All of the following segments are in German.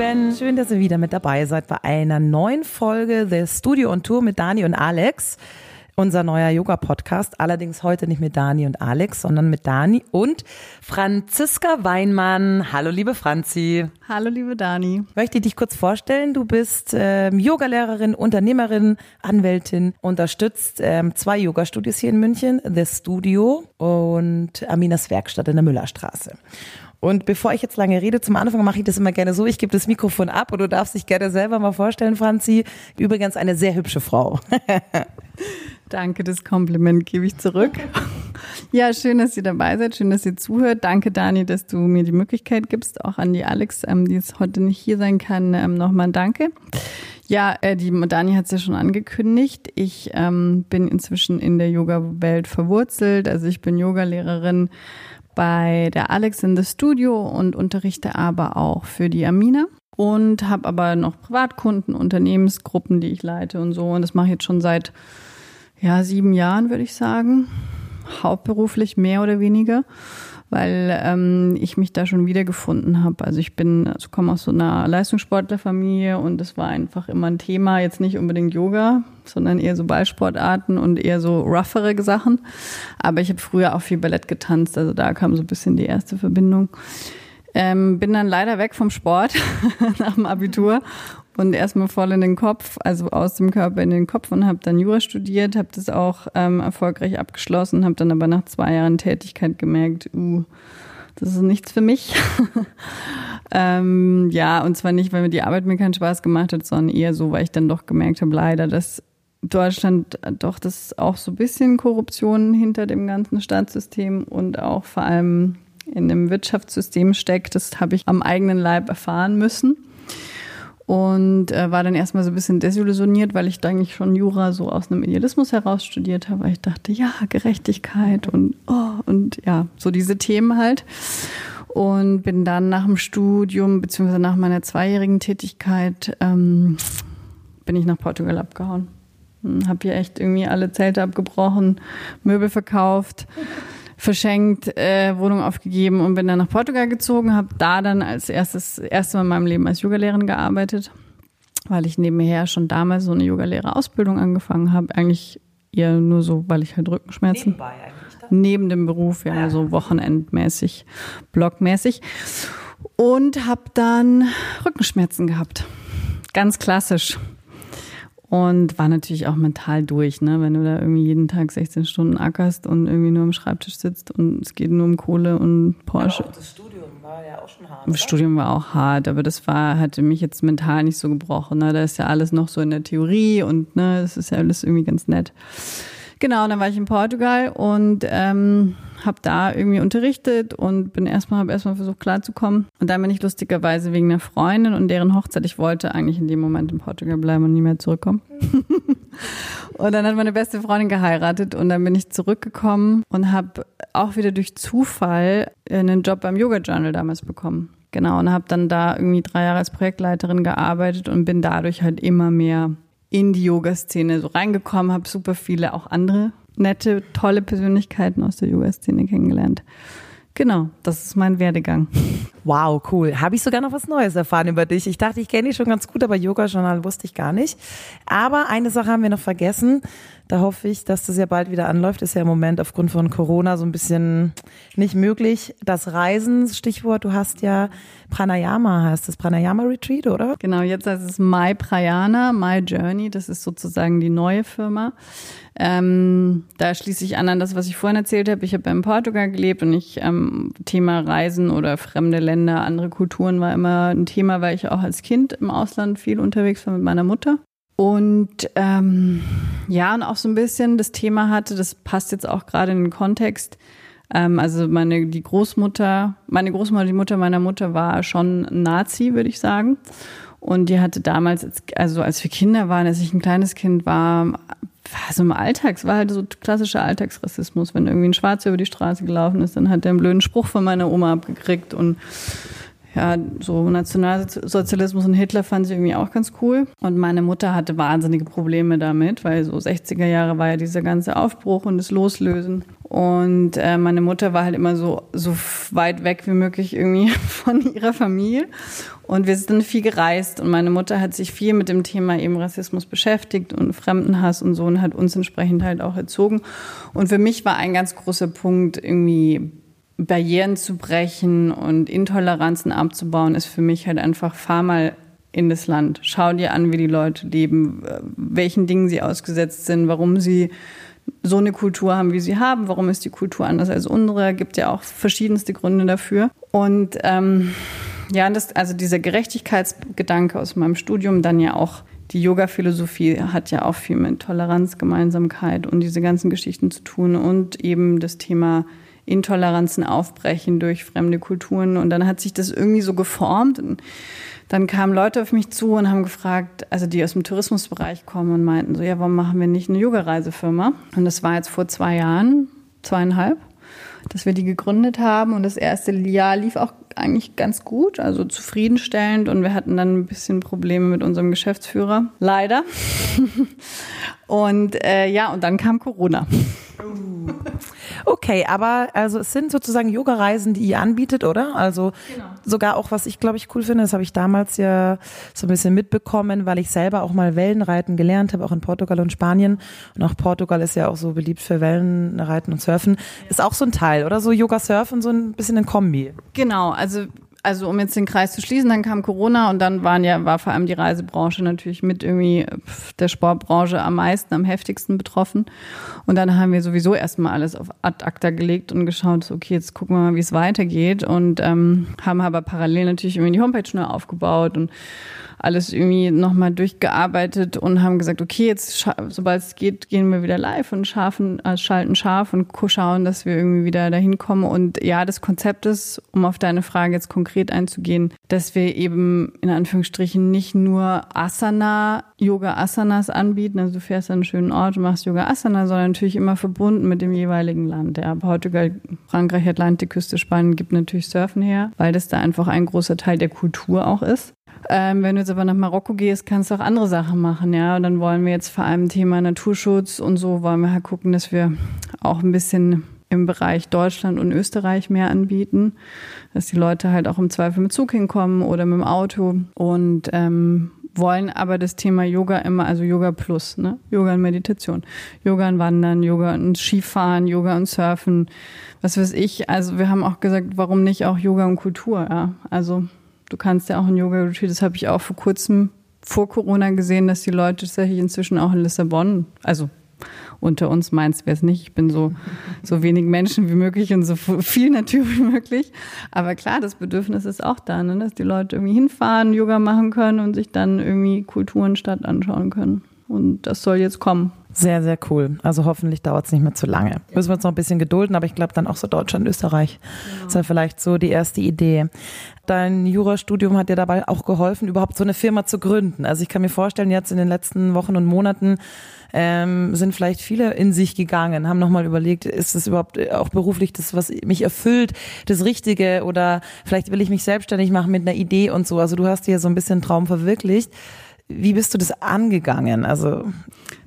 Lieben, schön, dass ihr wieder mit dabei seid bei einer neuen Folge The Studio on Tour mit Dani und Alex. Unser neuer Yoga-Podcast, allerdings heute nicht mit Dani und Alex, sondern mit Dani und Franziska Weinmann. Hallo, liebe Franzi. Hallo, liebe Dani. Ich möchte dich kurz vorstellen. Du bist ähm, Yogalehrerin, Unternehmerin, Anwältin, unterstützt ähm, zwei Yoga-Studios hier in München, The Studio und Aminas Werkstatt in der Müllerstraße. Und bevor ich jetzt lange rede, zum Anfang mache ich das immer gerne so, ich gebe das Mikrofon ab und du darfst dich gerne selber mal vorstellen, Franzi. Übrigens eine sehr hübsche Frau. Danke, das Kompliment gebe ich zurück. Ja, schön, dass ihr dabei seid, schön, dass ihr zuhört. Danke, Dani, dass du mir die Möglichkeit gibst, auch an die Alex, ähm, die jetzt heute nicht hier sein kann, ähm, nochmal ein Danke. Ja, äh, die Dani hat es ja schon angekündigt. Ich ähm, bin inzwischen in der Yoga-Welt verwurzelt. Also ich bin Yogalehrerin bei der Alex in the Studio und unterrichte aber auch für die Amina und habe aber noch Privatkunden, Unternehmensgruppen, die ich leite und so. Und das mache ich jetzt schon seit ja, sieben Jahren, würde ich sagen. Hauptberuflich mehr oder weniger weil ähm, ich mich da schon wiedergefunden habe. Also ich bin, also komme aus so einer Leistungssportlerfamilie und das war einfach immer ein Thema, jetzt nicht unbedingt Yoga, sondern eher so Ballsportarten und eher so roughere Sachen. Aber ich habe früher auch viel Ballett getanzt, also da kam so ein bisschen die erste Verbindung. Ähm, bin dann leider weg vom Sport nach dem Abitur und erstmal voll in den Kopf, also aus dem Körper in den Kopf und habe dann Jura studiert, habe das auch ähm, erfolgreich abgeschlossen, habe dann aber nach zwei Jahren Tätigkeit gemerkt, uh, das ist nichts für mich. ähm, ja, und zwar nicht, weil mir die Arbeit mir keinen Spaß gemacht hat, sondern eher so, weil ich dann doch gemerkt habe, leider, dass Deutschland doch das auch so ein bisschen Korruption hinter dem ganzen Staatssystem und auch vor allem in dem Wirtschaftssystem steckt. Das habe ich am eigenen Leib erfahren müssen und äh, war dann erstmal so ein bisschen desillusioniert, weil ich eigentlich schon Jura so aus einem Idealismus heraus studiert habe, ich dachte, ja, Gerechtigkeit und oh, und ja, so diese Themen halt. Und bin dann nach dem Studium, beziehungsweise nach meiner zweijährigen Tätigkeit, ähm, bin ich nach Portugal abgehauen. Habe hier echt irgendwie alle Zelte abgebrochen, Möbel verkauft verschenkt, äh, Wohnung aufgegeben und bin dann nach Portugal gezogen, habe da dann als erstes erste Mal in meinem Leben als Yogalehrerin gearbeitet, weil ich nebenher schon damals so eine Yogalehrerausbildung angefangen habe, eigentlich eher nur so, weil ich halt Rückenschmerzen Nebenbei eigentlich dann? neben dem Beruf, ja, ja. so wochenendmäßig, blockmäßig und habe dann Rückenschmerzen gehabt. Ganz klassisch. Und war natürlich auch mental durch, ne? wenn du da irgendwie jeden Tag 16 Stunden ackerst und irgendwie nur am Schreibtisch sitzt und es geht nur um Kohle und Porsche. Aber auch das Studium war ja auch schon hart. Das Studium war auch hart, aber das war, hatte mich jetzt mental nicht so gebrochen. Ne? Da ist ja alles noch so in der Theorie und ne, das ist ja alles irgendwie ganz nett. Genau, dann war ich in Portugal und ähm, habe da irgendwie unterrichtet und bin erstmal habe erstmal versucht klarzukommen und dann bin ich lustigerweise wegen einer Freundin und deren Hochzeit ich wollte eigentlich in dem Moment in Portugal bleiben und nie mehr zurückkommen. und dann hat meine beste Freundin geheiratet und dann bin ich zurückgekommen und habe auch wieder durch Zufall einen Job beim Yoga Journal damals bekommen. Genau und habe dann da irgendwie drei Jahre als Projektleiterin gearbeitet und bin dadurch halt immer mehr in die Yoga-Szene so reingekommen, habe super viele auch andere nette, tolle Persönlichkeiten aus der Yoga-Szene kennengelernt. Genau, das ist mein Werdegang. Wow, cool. Habe ich sogar noch was Neues erfahren über dich. Ich dachte, ich kenne dich schon ganz gut, aber Yoga-Journal wusste ich gar nicht. Aber eine Sache haben wir noch vergessen. Da hoffe ich, dass das ja bald wieder anläuft. Ist ja im Moment aufgrund von Corona so ein bisschen nicht möglich. Das Reisen, Stichwort, du hast ja Pranayama, heißt das Pranayama Retreat, oder? Genau, jetzt heißt es My Prayana, My Journey. Das ist sozusagen die neue Firma. Ähm, da schließe ich an an das, was ich vorhin erzählt habe. Ich habe in Portugal gelebt und ich ähm, Thema Reisen oder fremde Länder, andere Kulturen war immer ein Thema, weil ich auch als Kind im Ausland viel unterwegs war mit meiner Mutter. Und ähm, ja, und auch so ein bisschen das Thema hatte, das passt jetzt auch gerade in den Kontext. Ähm, also meine die Großmutter, meine Großmutter, die Mutter meiner Mutter war schon Nazi, würde ich sagen. Und die hatte damals, also als wir Kinder waren, als ich ein kleines Kind war, war so im Alltags, war halt so klassischer Alltagsrassismus. Wenn irgendwie ein Schwarzer über die Straße gelaufen ist, dann hat er einen blöden Spruch von meiner Oma abgekriegt und ja, so Nationalsozialismus und Hitler fand sie irgendwie auch ganz cool. Und meine Mutter hatte wahnsinnige Probleme damit, weil so 60er Jahre war ja dieser ganze Aufbruch und das Loslösen. Und äh, meine Mutter war halt immer so, so weit weg wie möglich irgendwie von ihrer Familie. Und wir sind dann viel gereist. Und meine Mutter hat sich viel mit dem Thema eben Rassismus beschäftigt und Fremdenhass und so und hat uns entsprechend halt auch erzogen. Und für mich war ein ganz großer Punkt irgendwie Barrieren zu brechen und Intoleranzen abzubauen, ist für mich halt einfach, fahr mal in das Land. Schau dir an, wie die Leute leben, welchen Dingen sie ausgesetzt sind, warum sie so eine Kultur haben, wie sie haben, warum ist die Kultur anders als unsere, gibt ja auch verschiedenste Gründe dafür. Und ähm, ja, das, also dieser Gerechtigkeitsgedanke aus meinem Studium, dann ja auch die Yoga-Philosophie hat ja auch viel mit Toleranz, Gemeinsamkeit und diese ganzen Geschichten zu tun und eben das Thema Intoleranzen aufbrechen durch fremde Kulturen. Und dann hat sich das irgendwie so geformt. Und dann kamen Leute auf mich zu und haben gefragt, also die aus dem Tourismusbereich kommen und meinten so, ja, warum machen wir nicht eine Yoga-Reisefirma? Und das war jetzt vor zwei Jahren, zweieinhalb, dass wir die gegründet haben. Und das erste Jahr lief auch eigentlich ganz gut, also zufriedenstellend. Und wir hatten dann ein bisschen Probleme mit unserem Geschäftsführer, leider. und äh, ja, und dann kam Corona. Okay, aber also es sind sozusagen Yoga-Reisen, die ihr anbietet, oder? Also genau. sogar auch, was ich glaube ich cool finde, das habe ich damals ja so ein bisschen mitbekommen, weil ich selber auch mal Wellenreiten gelernt habe, auch in Portugal und Spanien. Und auch Portugal ist ja auch so beliebt für Wellenreiten und Surfen. Ja. Ist auch so ein Teil, oder? So Yoga-Surfen, so ein bisschen ein Kombi. Genau, also also um jetzt den Kreis zu schließen, dann kam Corona und dann waren ja, war vor allem die Reisebranche natürlich mit irgendwie der Sportbranche am meisten, am heftigsten betroffen. Und dann haben wir sowieso erstmal alles auf Ad acta gelegt und geschaut, okay, jetzt gucken wir mal, wie es weitergeht. Und ähm, haben aber parallel natürlich irgendwie die Homepage neu aufgebaut und alles irgendwie nochmal durchgearbeitet und haben gesagt, okay, jetzt sobald es geht, gehen wir wieder live und scharfen, äh, schalten scharf und schauen, dass wir irgendwie wieder dahin kommen. Und ja, das Konzept ist, um auf deine Frage jetzt konkret einzugehen, dass wir eben in Anführungsstrichen nicht nur Asana, Yoga Asanas anbieten, also du fährst an einen schönen Ort und machst Yoga Asana, sondern natürlich immer verbunden mit dem jeweiligen Land. Ja, Portugal, Frankreich, Atlantikküste, Spanien gibt natürlich Surfen her, weil das da einfach ein großer Teil der Kultur auch ist. Ähm, wenn du jetzt aber nach Marokko gehst, kannst du auch andere Sachen machen, ja. Und dann wollen wir jetzt vor allem Thema Naturschutz und so wollen wir halt gucken, dass wir auch ein bisschen im Bereich Deutschland und Österreich mehr anbieten, dass die Leute halt auch im Zweifel mit Zug hinkommen oder mit dem Auto und ähm, wollen aber das Thema Yoga immer, also Yoga plus, ne? Yoga und Meditation, Yoga und Wandern, Yoga und Skifahren, Yoga und Surfen, was weiß ich. Also wir haben auch gesagt, warum nicht auch Yoga und Kultur, ja? Also Du kannst ja auch ein Yoga-Retreat, das habe ich auch vor kurzem vor Corona gesehen, dass die Leute tatsächlich inzwischen auch in Lissabon, also unter uns meinst wäre es nicht. Ich bin so, so wenig Menschen wie möglich und so viel Natur wie möglich. Aber klar, das Bedürfnis ist auch da, ne? dass die Leute irgendwie hinfahren, Yoga machen können und sich dann irgendwie Kulturen Stadt anschauen können. Und das soll jetzt kommen. Sehr, sehr cool. Also hoffentlich dauert es nicht mehr zu lange. Müssen wir uns noch ein bisschen gedulden, aber ich glaube dann auch so Deutschland, Österreich. Genau. ist ja vielleicht so die erste Idee. Dein Jurastudium hat dir dabei auch geholfen, überhaupt so eine Firma zu gründen. Also ich kann mir vorstellen, jetzt in den letzten Wochen und Monaten ähm, sind vielleicht viele in sich gegangen, haben nochmal überlegt, ist das überhaupt auch beruflich das, was mich erfüllt, das Richtige oder vielleicht will ich mich selbstständig machen mit einer Idee und so. Also du hast dir so ein bisschen Traum verwirklicht. Wie bist du das angegangen? Also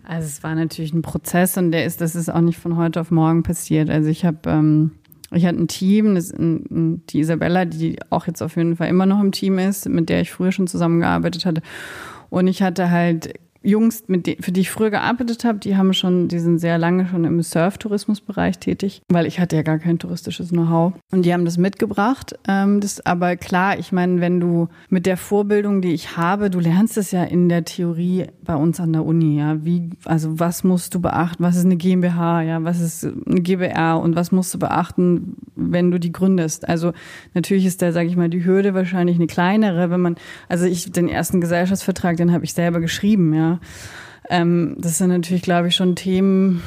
also es war natürlich ein Prozess und der ist, das ist auch nicht von heute auf morgen passiert. Also ich habe, ähm, ich hatte ein Team, das, die Isabella, die auch jetzt auf jeden Fall immer noch im Team ist, mit der ich früher schon zusammengearbeitet hatte. Und ich hatte halt Jungs, mit denen, für die ich früher gearbeitet habe, die haben schon, die sind sehr lange schon im Surf-Tourismusbereich tätig, weil ich hatte ja gar kein touristisches Know-how. Und die haben das mitgebracht. Ähm, das aber klar, ich meine, wenn du mit der Vorbildung, die ich habe, du lernst es ja in der Theorie bei uns an der Uni, ja. Wie, also was musst du beachten? Was ist eine GmbH, ja? Was ist eine GbR und was musst du beachten, wenn du die gründest? Also natürlich ist da, sage ich mal, die Hürde wahrscheinlich eine kleinere, wenn man, also ich den ersten Gesellschaftsvertrag, den habe ich selber geschrieben, ja. Ähm, das sind natürlich, glaube ich, schon Themen,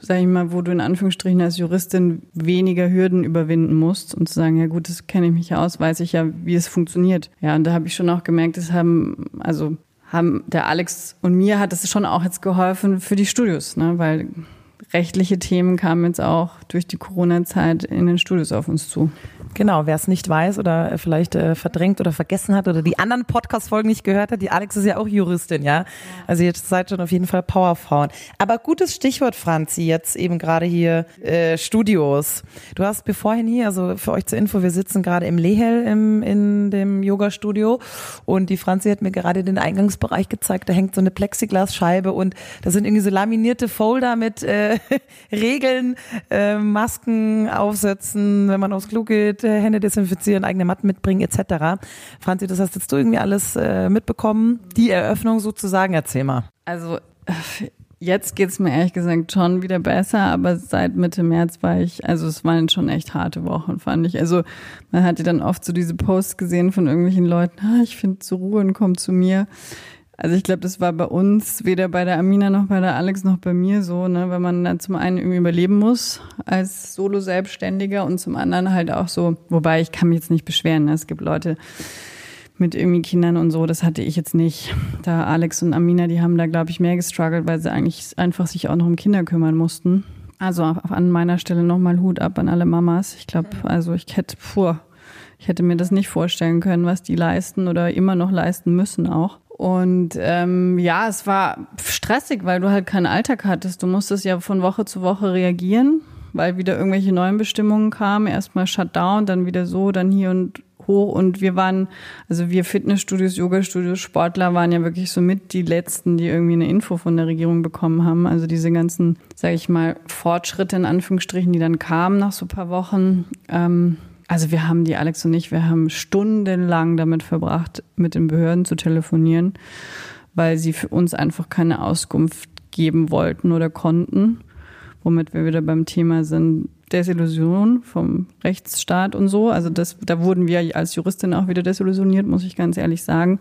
sag ich mal, wo du in Anführungsstrichen als Juristin weniger Hürden überwinden musst und zu sagen, ja gut, das kenne ich mich aus, weiß ich ja, wie es funktioniert. Ja, und da habe ich schon auch gemerkt, das haben, also haben der Alex und mir hat es schon auch jetzt geholfen für die Studios, ne, weil rechtliche Themen kamen jetzt auch durch die Corona-Zeit in den Studios auf uns zu. Genau, wer es nicht weiß oder vielleicht äh, verdrängt oder vergessen hat oder die anderen Podcast-Folgen nicht gehört hat, die Alex ist ja auch Juristin, ja. Also ihr seid schon auf jeden Fall Powerfrauen. Aber gutes Stichwort, Franzi, jetzt eben gerade hier äh, Studios. Du hast mir vorhin hier, also für euch zur Info, wir sitzen gerade im Lehel im, in dem Yoga-Studio und die Franzi hat mir gerade den Eingangsbereich gezeigt, da hängt so eine Plexiglasscheibe und da sind irgendwie so laminierte Folder mit äh, Regeln, äh, Masken aufsetzen, wenn man aufs Klo geht, Hände desinfizieren, eigene Matten mitbringen etc. Franzi, das hast jetzt du irgendwie alles äh, mitbekommen. Die Eröffnung sozusagen, erzähl mal. Also jetzt geht's mir ehrlich gesagt schon wieder besser, aber seit Mitte März war ich, also es waren schon echt harte Wochen, fand ich. Also man hatte dann oft so diese Posts gesehen von irgendwelchen Leuten, ah, ich finde zur Ruhe und komm zu mir. Also ich glaube, das war bei uns, weder bei der Amina noch bei der Alex noch bei mir so, ne, weil man dann zum einen irgendwie überleben muss als Solo-Selbstständiger und zum anderen halt auch so, wobei ich kann mich jetzt nicht beschweren. Ne? Es gibt Leute mit irgendwie Kindern und so, das hatte ich jetzt nicht. Da Alex und Amina, die haben da, glaube ich, mehr gestruggelt, weil sie eigentlich einfach sich auch noch um Kinder kümmern mussten. Also an meiner Stelle nochmal Hut ab an alle Mamas. Ich glaube, also ich hätte, puh, ich hätte mir das nicht vorstellen können, was die leisten oder immer noch leisten müssen auch. Und ähm, ja, es war stressig, weil du halt keinen Alltag hattest. Du musstest ja von Woche zu Woche reagieren, weil wieder irgendwelche neuen Bestimmungen kamen. Erstmal Shutdown, dann wieder so, dann hier und hoch. Und wir waren, also wir Fitnessstudios, Yoga-Studios, Sportler waren ja wirklich so mit die letzten, die irgendwie eine Info von der Regierung bekommen haben. Also diese ganzen, sage ich mal, Fortschritte in Anführungsstrichen, die dann kamen nach so ein paar Wochen. Ähm, also wir haben die Alex und ich, wir haben stundenlang damit verbracht, mit den Behörden zu telefonieren, weil sie für uns einfach keine Auskunft geben wollten oder konnten. Womit wir wieder beim Thema sind, Desillusion vom Rechtsstaat und so. Also das, da wurden wir als Juristin auch wieder desillusioniert, muss ich ganz ehrlich sagen,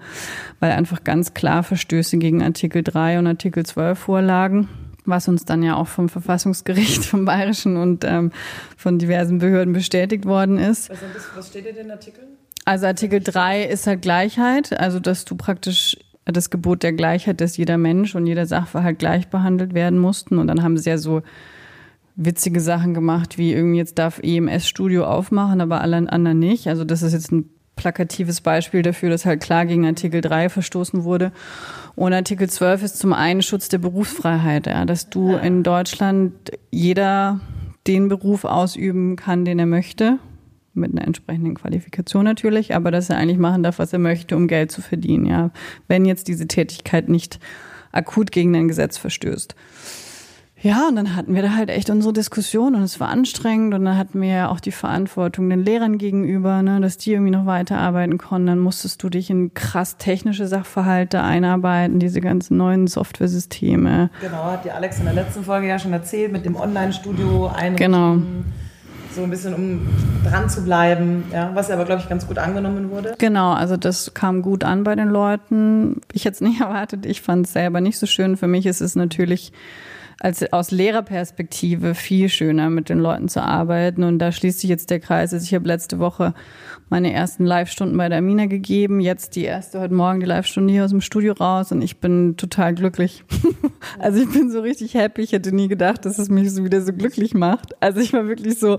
weil einfach ganz klar Verstöße gegen Artikel 3 und Artikel 12 vorlagen was uns dann ja auch vom Verfassungsgericht, vom Bayerischen und ähm, von diversen Behörden bestätigt worden ist. Was, das, was steht in den Artikeln? Also Artikel 3 ist halt Gleichheit, also dass du praktisch das Gebot der Gleichheit, dass jeder Mensch und jeder Sachverhalt gleich behandelt werden mussten. Und dann haben sie ja so witzige Sachen gemacht, wie irgendwie jetzt darf EMS Studio aufmachen, aber alle anderen nicht. Also das ist jetzt ein plakatives Beispiel dafür, dass halt klar gegen Artikel 3 verstoßen wurde. Und Artikel 12 ist zum einen Schutz der Berufsfreiheit, ja, dass du in Deutschland jeder den Beruf ausüben kann, den er möchte, mit einer entsprechenden Qualifikation natürlich, aber dass er eigentlich machen darf, was er möchte, um Geld zu verdienen, ja, wenn jetzt diese Tätigkeit nicht akut gegen ein Gesetz verstößt. Ja, und dann hatten wir da halt echt unsere Diskussion und es war anstrengend und dann hatten wir ja auch die Verantwortung den Lehrern gegenüber, ne, dass die irgendwie noch weiterarbeiten konnten. Dann musstest du dich in krass technische Sachverhalte einarbeiten, diese ganzen neuen Softwaresysteme. Genau, hat die Alex in der letzten Folge ja schon erzählt mit dem Online-Studio einrichten. Genau. So ein bisschen, um dran zu bleiben, ja, was aber, glaube ich, ganz gut angenommen wurde. Genau, also das kam gut an bei den Leuten. Ich hätte es nicht erwartet, ich fand es selber nicht so schön. Für mich ist es natürlich als aus Lehrerperspektive viel schöner, mit den Leuten zu arbeiten. Und da schließt sich jetzt der Kreis. Also ich habe letzte Woche meine ersten Live-Stunden bei der Amina gegeben. Jetzt die erste heute Morgen die Live-Stunde hier aus dem Studio raus und ich bin total glücklich. also ich bin so richtig happy. Ich hätte nie gedacht, dass es mich so wieder so glücklich macht. Also ich war wirklich so,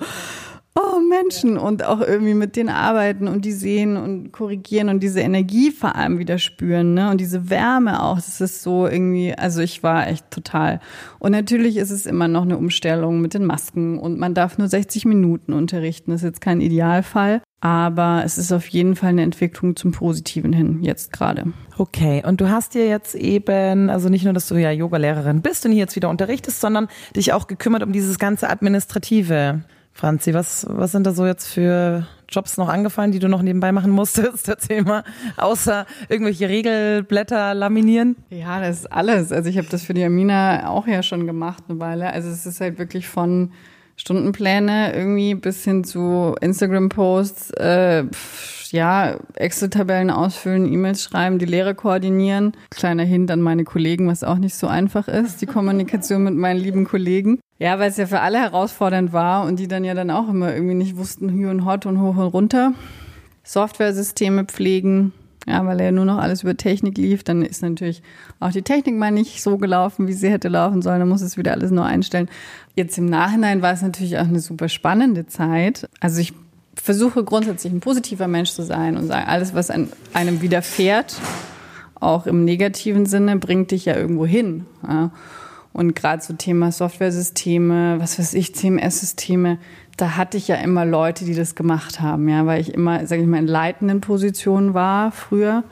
oh Menschen und auch irgendwie mit denen arbeiten und die sehen und korrigieren und diese Energie vor allem wieder spüren, ne? Und diese Wärme auch. Das ist so irgendwie, also ich war echt total. Und natürlich ist es immer noch eine Umstellung mit den Masken und man darf nur 60 Minuten unterrichten. Das ist jetzt kein Idealfall. Aber es ist auf jeden Fall eine Entwicklung zum Positiven hin, jetzt gerade. Okay, und du hast dir jetzt eben, also nicht nur, dass du ja Yogalehrerin bist und hier jetzt wieder unterrichtest, sondern dich auch gekümmert um dieses ganze Administrative. Franzi, was, was sind da so jetzt für Jobs noch angefallen, die du noch nebenbei machen musstest? Erzähl mal, außer irgendwelche Regelblätter laminieren. Ja, das ist alles. Also ich habe das für die Amina auch ja schon gemacht eine Weile. Also es ist halt wirklich von Stundenpläne irgendwie bis hin zu Instagram-Posts, äh, ja, Excel-Tabellen ausfüllen, E-Mails schreiben, die Lehre koordinieren. Kleiner Hint an meine Kollegen, was auch nicht so einfach ist, die Kommunikation mit meinen lieben Kollegen. Ja, weil es ja für alle herausfordernd war und die dann ja dann auch immer irgendwie nicht wussten, Hü und Hot und hoch und runter. Software-Systeme pflegen, ja, weil er nur noch alles über Technik lief, dann ist natürlich auch die Technik mal nicht so gelaufen, wie sie hätte laufen sollen. Dann muss es wieder alles neu einstellen. Jetzt im Nachhinein war es natürlich auch eine super spannende Zeit. Also ich versuche grundsätzlich ein positiver Mensch zu sein und sage, alles, was einem widerfährt, auch im negativen Sinne, bringt dich ja irgendwo hin. Ja. Und gerade so Thema Softwaresysteme, was weiß ich, CMS-Systeme, da hatte ich ja immer Leute, die das gemacht haben, ja, weil ich immer, sage ich mal, in leitenden Positionen war früher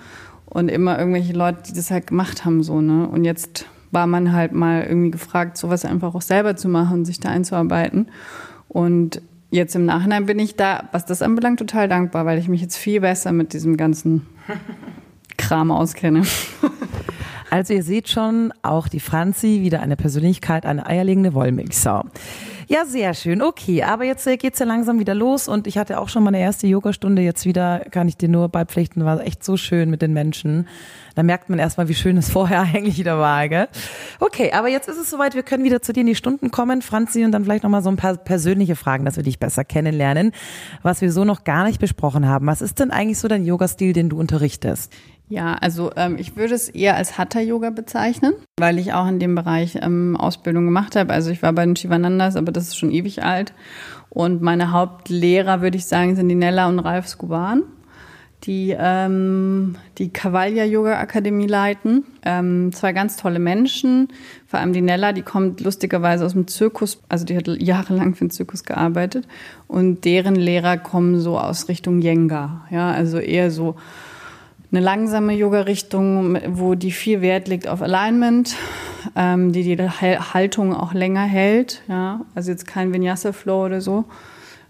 und immer irgendwelche Leute, die das halt gemacht haben, so, ne? Und jetzt war man halt mal irgendwie gefragt, sowas einfach auch selber zu machen und sich da einzuarbeiten. Und jetzt im Nachhinein bin ich da, was das anbelangt, total dankbar, weil ich mich jetzt viel besser mit diesem ganzen Kram auskenne. Also ihr seht schon, auch die Franzi, wieder eine Persönlichkeit, eine eierlegende Wollmilchsau. Ja, sehr schön. Okay, aber jetzt äh, geht's ja langsam wieder los und ich hatte auch schon meine erste Yogastunde. Jetzt wieder kann ich dir nur beipflichten, war echt so schön mit den Menschen. Da merkt man erstmal, wie schön es vorher eigentlich wieder war, gell? Okay, aber jetzt ist es soweit, wir können wieder zu dir in die Stunden kommen, Franzi, und dann vielleicht nochmal so ein paar persönliche Fragen, dass wir dich besser kennenlernen, was wir so noch gar nicht besprochen haben. Was ist denn eigentlich so dein Yoga-Stil, den du unterrichtest? Ja, also ähm, ich würde es eher als Hatha-Yoga bezeichnen, weil ich auch in dem Bereich ähm, Ausbildung gemacht habe. Also ich war bei den Shivanandas, aber das ist schon ewig alt. Und meine Hauptlehrer, würde ich sagen, sind die Nella und Ralf Skuban, die ähm, die Kavalya Yoga Akademie leiten. Ähm, zwei ganz tolle Menschen, vor allem die Nella, die kommt lustigerweise aus dem Zirkus, also die hat jahrelang für den Zirkus gearbeitet. Und deren Lehrer kommen so aus Richtung Yenga, ja, also eher so eine langsame Yoga-Richtung, wo die viel Wert legt auf Alignment, ähm, die die Haltung auch länger hält. Ja? Also jetzt kein Vinyasa-Flow oder so,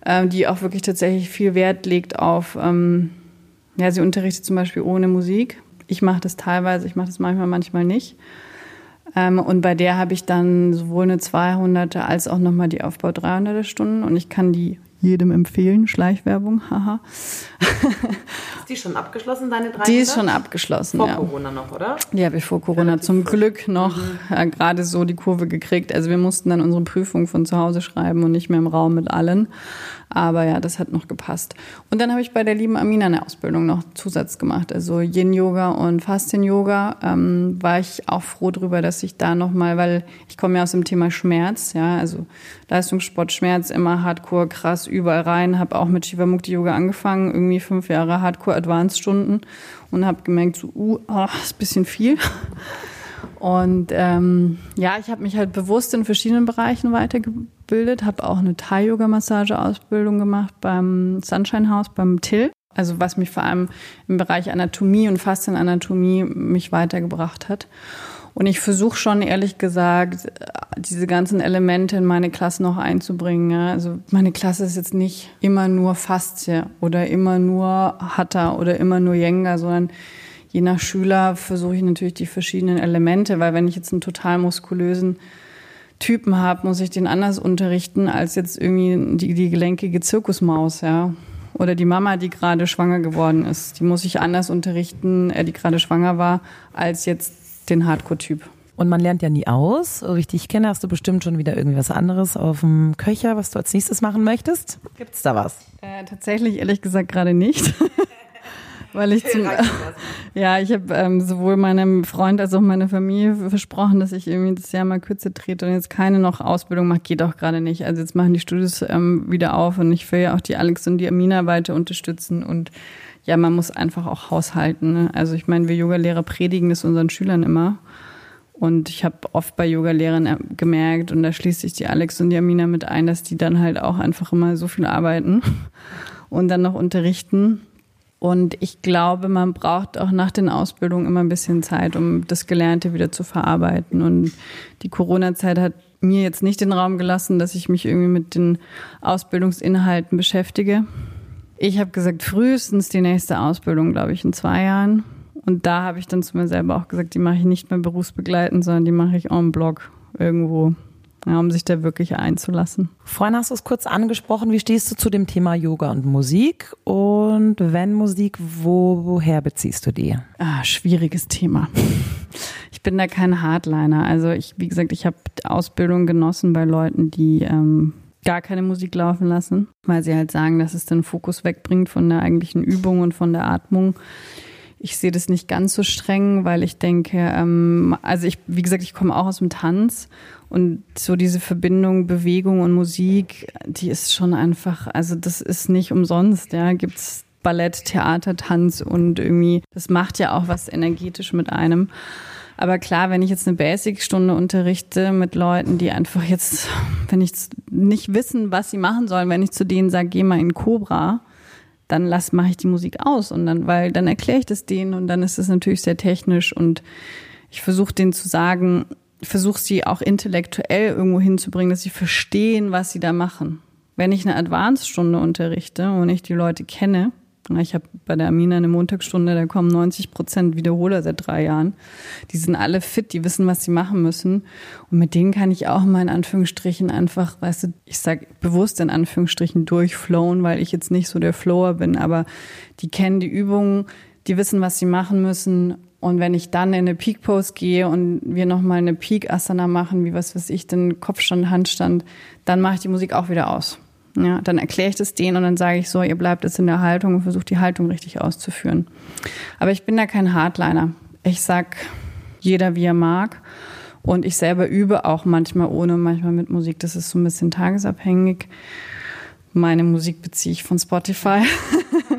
ähm, die auch wirklich tatsächlich viel Wert legt auf, ähm, ja, sie unterrichtet zum Beispiel ohne Musik. Ich mache das teilweise, ich mache das manchmal, manchmal nicht. Ähm, und bei der habe ich dann sowohl eine 200er als auch nochmal die Aufbau 300er Stunden und ich kann die jedem empfehlen. Schleichwerbung, haha. ist die schon abgeschlossen, deine drei? Die ist schon abgeschlossen, vor ja. Vor Corona noch, oder? Ja, bevor Corona Relativ zum. Glück noch mhm. ja, gerade so die Kurve gekriegt. Also wir mussten dann unsere Prüfung von zu Hause schreiben und nicht mehr im Raum mit allen. Aber ja, das hat noch gepasst. Und dann habe ich bei der lieben Amina eine Ausbildung noch Zusatz gemacht. Also Yin-Yoga und Faszien-Yoga. Ähm, war ich auch froh drüber, dass ich da nochmal, weil ich komme ja aus dem Thema Schmerz, ja, also Leistungssport, Schmerz, immer Hardcore, krass, überall rein. Habe auch mit Shivamukti-Yoga angefangen, irgendwie fünf Jahre Hardcore-Advanced-Stunden und habe gemerkt, so, uh, oh, ist ein bisschen viel. Und ähm, ja, ich habe mich halt bewusst in verschiedenen Bereichen weitergebildet, habe auch eine Thai-Yoga-Massage-Ausbildung gemacht beim Sunshine House, beim Till. Also was mich vor allem im Bereich Anatomie und Faszienanatomie mich weitergebracht hat. Und ich versuche schon, ehrlich gesagt, diese ganzen Elemente in meine Klasse noch einzubringen. Also meine Klasse ist jetzt nicht immer nur Faszie oder immer nur Hatha oder immer nur Yenga, sondern je nach Schüler versuche ich natürlich die verschiedenen Elemente, weil wenn ich jetzt einen total muskulösen Typen habe, muss ich den anders unterrichten als jetzt irgendwie die, die gelenkige Zirkusmaus, ja. Oder die Mama, die gerade schwanger geworden ist. Die muss ich anders unterrichten, äh, die gerade schwanger war, als jetzt den Hardcore-Typ. Und man lernt ja nie aus. So wie ich dich kenne, hast du bestimmt schon wieder irgendwie was anderes auf dem Köcher, was du als nächstes machen möchtest. Gibt's da was? Äh, tatsächlich, ehrlich gesagt, gerade nicht. Weil ich zum, ja, ich habe ähm, sowohl meinem Freund als auch meiner Familie versprochen, dass ich irgendwie das Jahr mal kürzer trete und jetzt keine noch Ausbildung mache, geht auch gerade nicht. Also jetzt machen die Studios ähm, wieder auf und ich will ja auch die Alex und die Amina weiter unterstützen und ja, man muss einfach auch haushalten. Ne? Also ich meine, wir Yogalehrer predigen das unseren Schülern immer. Und ich habe oft bei Yogalehrern äh, gemerkt, und da schließt sich die Alex und die Amina mit ein, dass die dann halt auch einfach immer so viel arbeiten und dann noch unterrichten. Und ich glaube, man braucht auch nach den Ausbildungen immer ein bisschen Zeit, um das Gelernte wieder zu verarbeiten. Und die Corona-Zeit hat mir jetzt nicht den Raum gelassen, dass ich mich irgendwie mit den Ausbildungsinhalten beschäftige. Ich habe gesagt, frühestens die nächste Ausbildung, glaube ich, in zwei Jahren. Und da habe ich dann zu mir selber auch gesagt, die mache ich nicht mehr berufsbegleitend, sondern die mache ich en bloc irgendwo ja, um sich da wirklich einzulassen. Vorhin hast du es kurz angesprochen. Wie stehst du zu dem Thema Yoga und Musik? Und wenn Musik, wo, woher beziehst du die? Ah, schwieriges Thema. Ich bin da kein Hardliner. Also ich, wie gesagt, ich habe Ausbildung genossen bei Leuten, die ähm, gar keine Musik laufen lassen, weil sie halt sagen, dass es den Fokus wegbringt von der eigentlichen Übung und von der Atmung. Ich sehe das nicht ganz so streng, weil ich denke, ähm, also ich, wie gesagt, ich komme auch aus dem Tanz und so diese Verbindung Bewegung und Musik, die ist schon einfach, also das ist nicht umsonst, ja, gibt's Ballett, Theater, Tanz und irgendwie, das macht ja auch was energetisch mit einem. Aber klar, wenn ich jetzt eine Basic-Stunde unterrichte mit Leuten, die einfach jetzt, wenn ich nicht wissen, was sie machen sollen, wenn ich zu denen sage, geh mal in Cobra, dann lass, mache ich die Musik aus und dann, weil dann erkläre ich das denen und dann ist es natürlich sehr technisch und ich versuche denen zu sagen, versuche sie auch intellektuell irgendwo hinzubringen, dass sie verstehen, was sie da machen. Wenn ich eine Advanced-Stunde unterrichte und ich die Leute kenne, ich habe bei der Amina eine Montagsstunde, da kommen 90 Prozent Wiederholer seit drei Jahren. Die sind alle fit, die wissen, was sie machen müssen. Und mit denen kann ich auch mal in Anführungsstrichen einfach, weißt du, ich sag bewusst in Anführungsstrichen durchflowen, weil ich jetzt nicht so der Flower bin, aber die kennen die Übungen, die wissen, was sie machen müssen. Und wenn ich dann in eine Peak Pose gehe und wir nochmal eine Peak Asana machen, wie was weiß ich, den Kopfstand, Handstand, dann mache ich die Musik auch wieder aus. Ja, dann erkläre ich das denen und dann sage ich so, ihr bleibt jetzt in der Haltung und versucht die Haltung richtig auszuführen. Aber ich bin da kein Hardliner. Ich sag jeder wie er mag. Und ich selber übe auch manchmal ohne, manchmal mit Musik. Das ist so ein bisschen tagesabhängig. Meine Musik beziehe ich von Spotify.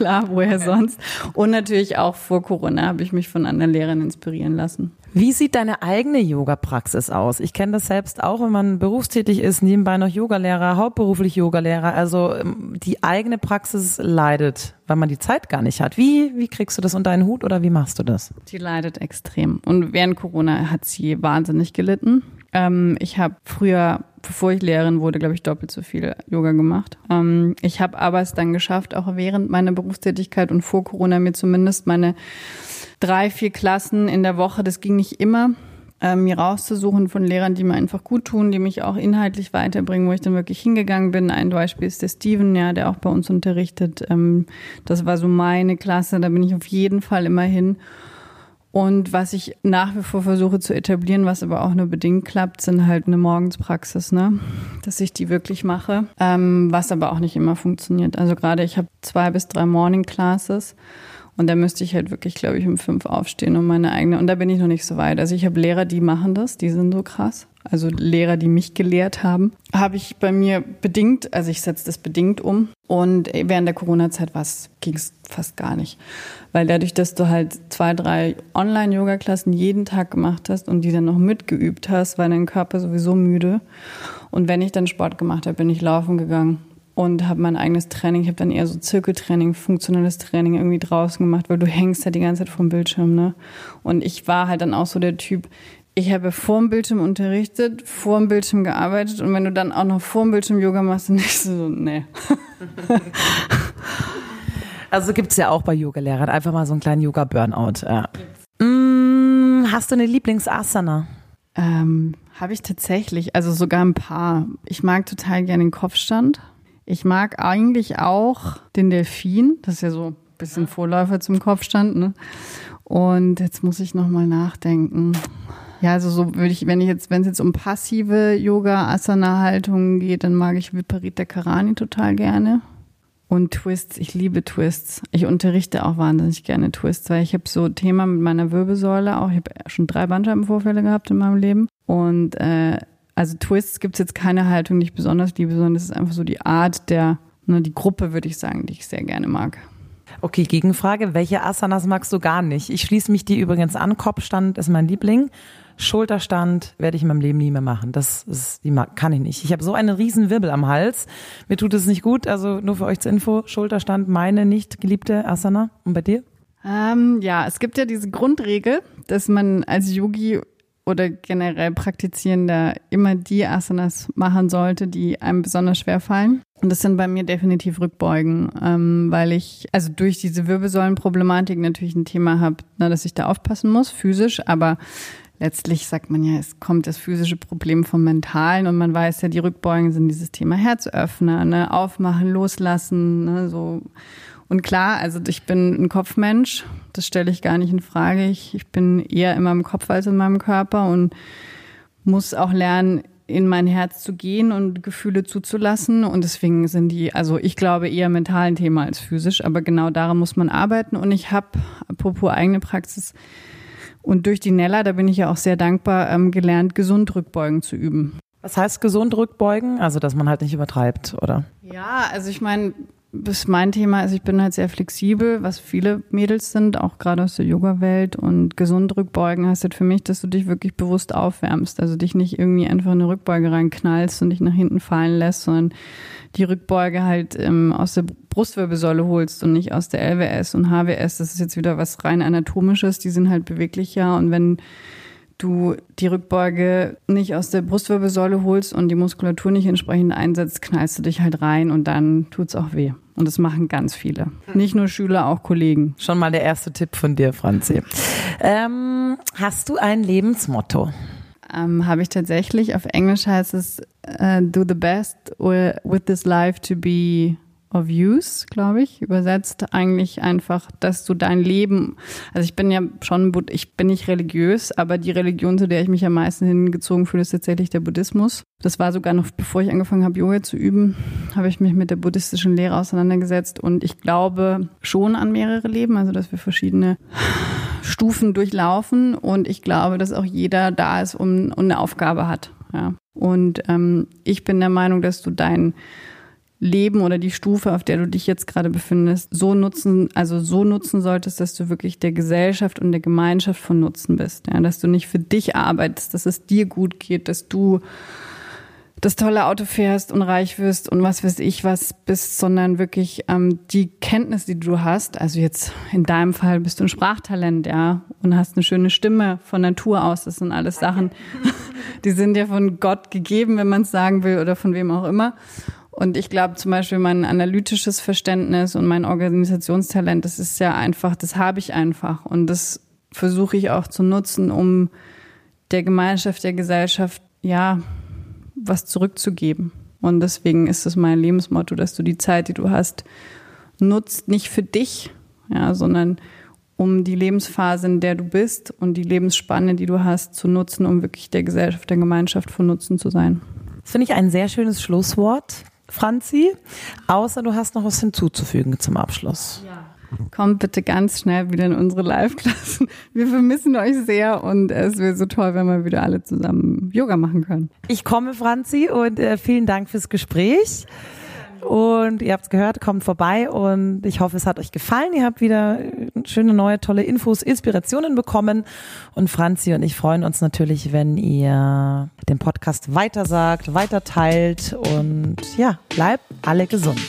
Klar, woher sonst? Und natürlich auch vor Corona habe ich mich von anderen Lehrern inspirieren lassen. Wie sieht deine eigene Yoga-Praxis aus? Ich kenne das selbst auch, wenn man berufstätig ist, nebenbei noch Yogalehrer, hauptberuflich Yogalehrer. Also ähm, die eigene Praxis leidet, weil man die Zeit gar nicht hat. Wie, wie kriegst du das unter einen Hut oder wie machst du das? Die leidet extrem. Und während Corona hat sie wahnsinnig gelitten. Ähm, ich habe früher, bevor ich Lehrerin wurde, glaube ich, doppelt so viel Yoga gemacht. Ähm, ich habe aber es dann geschafft, auch während meiner Berufstätigkeit und vor Corona mir zumindest meine drei, vier Klassen in der Woche, das ging nicht immer, äh, mir rauszusuchen von Lehrern, die mir einfach gut tun, die mich auch inhaltlich weiterbringen, wo ich dann wirklich hingegangen bin. Ein Beispiel ist der Steven, ja, der auch bei uns unterrichtet. Ähm, das war so meine Klasse, da bin ich auf jeden Fall immer hin. Und was ich nach wie vor versuche zu etablieren, was aber auch nur bedingt klappt, sind halt eine Morgenspraxis, ne? Dass ich die wirklich mache, ähm, was aber auch nicht immer funktioniert. Also gerade ich habe zwei bis drei Morning Classes und da müsste ich halt wirklich, glaube ich, um fünf aufstehen und meine eigene. Und da bin ich noch nicht so weit. Also ich habe Lehrer, die machen das, die sind so krass. Also Lehrer, die mich gelehrt haben, habe ich bei mir bedingt, also ich setze das bedingt um. Und während der Corona-Zeit ging es fast gar nicht. Weil dadurch, dass du halt zwei, drei Online-Yoga-Klassen jeden Tag gemacht hast und die dann noch mitgeübt hast, war dein Körper sowieso müde. Und wenn ich dann Sport gemacht habe, bin ich laufen gegangen und habe mein eigenes Training. Ich habe dann eher so Zirkeltraining, funktionelles Training irgendwie draußen gemacht, weil du hängst ja die ganze Zeit vom Bildschirm, ne? Und ich war halt dann auch so der Typ, ich habe vor dem Bildschirm unterrichtet, vor dem Bildschirm gearbeitet und wenn du dann auch noch vor dem Bildschirm Yoga machst, dann denkst du so, nee. also gibt es ja auch bei Yogalehrern einfach mal so einen kleinen Yoga-Burnout. Ja. Mm, hast du eine Lieblingsasana? Ähm, habe ich tatsächlich, also sogar ein paar. Ich mag total gerne den Kopfstand. Ich mag eigentlich auch den Delfin. Das ist ja so ein bisschen Vorläufer zum Kopfstand. Ne? Und jetzt muss ich nochmal nachdenken. Ja, also so würde ich, wenn ich jetzt, wenn es jetzt um passive Yoga-Asana-Haltungen geht, dann mag ich Viparita Karani total gerne. Und Twists, ich liebe Twists. Ich unterrichte auch wahnsinnig gerne Twists, weil ich habe so Thema mit meiner Wirbelsäule auch. Ich habe schon drei Bandscheibenvorfälle gehabt in meinem Leben. Und äh, also Twists gibt es jetzt keine Haltung, die ich besonders liebe, sondern es ist einfach so die Art der, ne, die Gruppe, würde ich sagen, die ich sehr gerne mag. Okay, Gegenfrage. Welche Asanas magst du gar nicht? Ich schließe mich die übrigens an. Kopfstand ist mein Liebling. Schulterstand werde ich in meinem Leben nie mehr machen. Das ist, die kann ich nicht. Ich habe so einen riesen Wirbel am Hals. Mir tut es nicht gut. Also nur für euch zur Info. Schulterstand, meine nicht geliebte Asana. Und bei dir? Ähm, ja, es gibt ja diese Grundregel, dass man als Yogi oder generell Praktizierender immer die Asanas machen sollte, die einem besonders schwer fallen. Und das sind bei mir definitiv Rückbeugen, ähm, weil ich also durch diese Wirbelsäulenproblematik natürlich ein Thema habe, na, dass ich da aufpassen muss, physisch, aber letztlich sagt man ja, es kommt das physische Problem vom Mentalen und man weiß ja, die Rückbeugen sind dieses Thema Herzöffner, ne, aufmachen, loslassen, ne, so und klar, also ich bin ein Kopfmensch, das stelle ich gar nicht in Frage. Ich, ich bin eher in meinem Kopf als in meinem Körper und muss auch lernen, in mein Herz zu gehen und Gefühle zuzulassen. Und deswegen sind die, also ich glaube eher mental ein Thema als physisch, aber genau daran muss man arbeiten. Und ich habe, apropos eigene Praxis, und durch die Nella, da bin ich ja auch sehr dankbar, ähm, gelernt, gesund Rückbeugen zu üben. Was heißt gesund rückbeugen? Also, dass man halt nicht übertreibt, oder? Ja, also ich meine, das mein Thema ist, ich bin halt sehr flexibel, was viele Mädels sind, auch gerade aus der Yoga-Welt. Und gesund rückbeugen heißt halt für mich, dass du dich wirklich bewusst aufwärmst. Also dich nicht irgendwie einfach in eine Rückbeuge reinknallst und dich nach hinten fallen lässt, sondern die Rückbeuge halt ähm, aus der Brustwirbelsäule holst und nicht aus der LWS und HWS. Das ist jetzt wieder was rein anatomisches. Die sind halt beweglicher. Und wenn du die Rückbeuge nicht aus der Brustwirbelsäule holst und die Muskulatur nicht entsprechend einsetzt, knallst du dich halt rein und dann tut's auch weh. Und das machen ganz viele. Nicht nur Schüler, auch Kollegen. Schon mal der erste Tipp von dir, Franzi. Ähm, hast du ein Lebensmotto? Ähm, Habe ich tatsächlich. Auf Englisch heißt es uh, Do the best with this life to be of use, glaube ich, übersetzt eigentlich einfach, dass du dein Leben, also ich bin ja schon, ich bin nicht religiös, aber die Religion, zu der ich mich am meisten hingezogen fühle, ist tatsächlich der Buddhismus. Das war sogar noch, bevor ich angefangen habe, Yoga zu üben, habe ich mich mit der buddhistischen Lehre auseinandergesetzt und ich glaube schon an mehrere Leben, also dass wir verschiedene Stufen durchlaufen und ich glaube, dass auch jeder da ist und, eine Aufgabe hat. Ja. Und ähm, ich bin der Meinung, dass du dein Leben oder die Stufe, auf der du dich jetzt gerade befindest, so nutzen, also so nutzen solltest, dass du wirklich der Gesellschaft und der Gemeinschaft von Nutzen bist. Ja, dass du nicht für dich arbeitest, dass es dir gut geht, dass du das tolle Auto fährst und reich wirst und was weiß ich was bist, sondern wirklich ähm, die Kenntnis, die du hast, also jetzt in deinem Fall bist du ein Sprachtalent, ja, und hast eine schöne Stimme von Natur aus, das sind alles Sachen, die sind ja von Gott gegeben, wenn man es sagen will, oder von wem auch immer. Und ich glaube zum Beispiel mein analytisches Verständnis und mein Organisationstalent, das ist ja einfach, das habe ich einfach. Und das versuche ich auch zu nutzen, um der Gemeinschaft, der Gesellschaft, ja, was zurückzugeben. Und deswegen ist es mein Lebensmotto, dass du die Zeit, die du hast, nutzt, nicht für dich, ja, sondern um die Lebensphase, in der du bist und die Lebensspanne, die du hast, zu nutzen, um wirklich der Gesellschaft, der Gemeinschaft von Nutzen zu sein. Das finde ich ein sehr schönes Schlusswort. Franzi, außer du hast noch was hinzuzufügen zum Abschluss. Ja. Kommt bitte ganz schnell wieder in unsere Live-Klassen. Wir vermissen euch sehr und es wäre so toll, wenn wir wieder alle zusammen Yoga machen können. Ich komme, Franzi, und äh, vielen Dank fürs Gespräch. Und ihr habt es gehört, kommt vorbei und ich hoffe, es hat euch gefallen. Ihr habt wieder schöne, neue, tolle Infos, Inspirationen bekommen. Und Franzi und ich freuen uns natürlich, wenn ihr den Podcast weitersagt, weiter teilt und ja, bleibt alle gesund.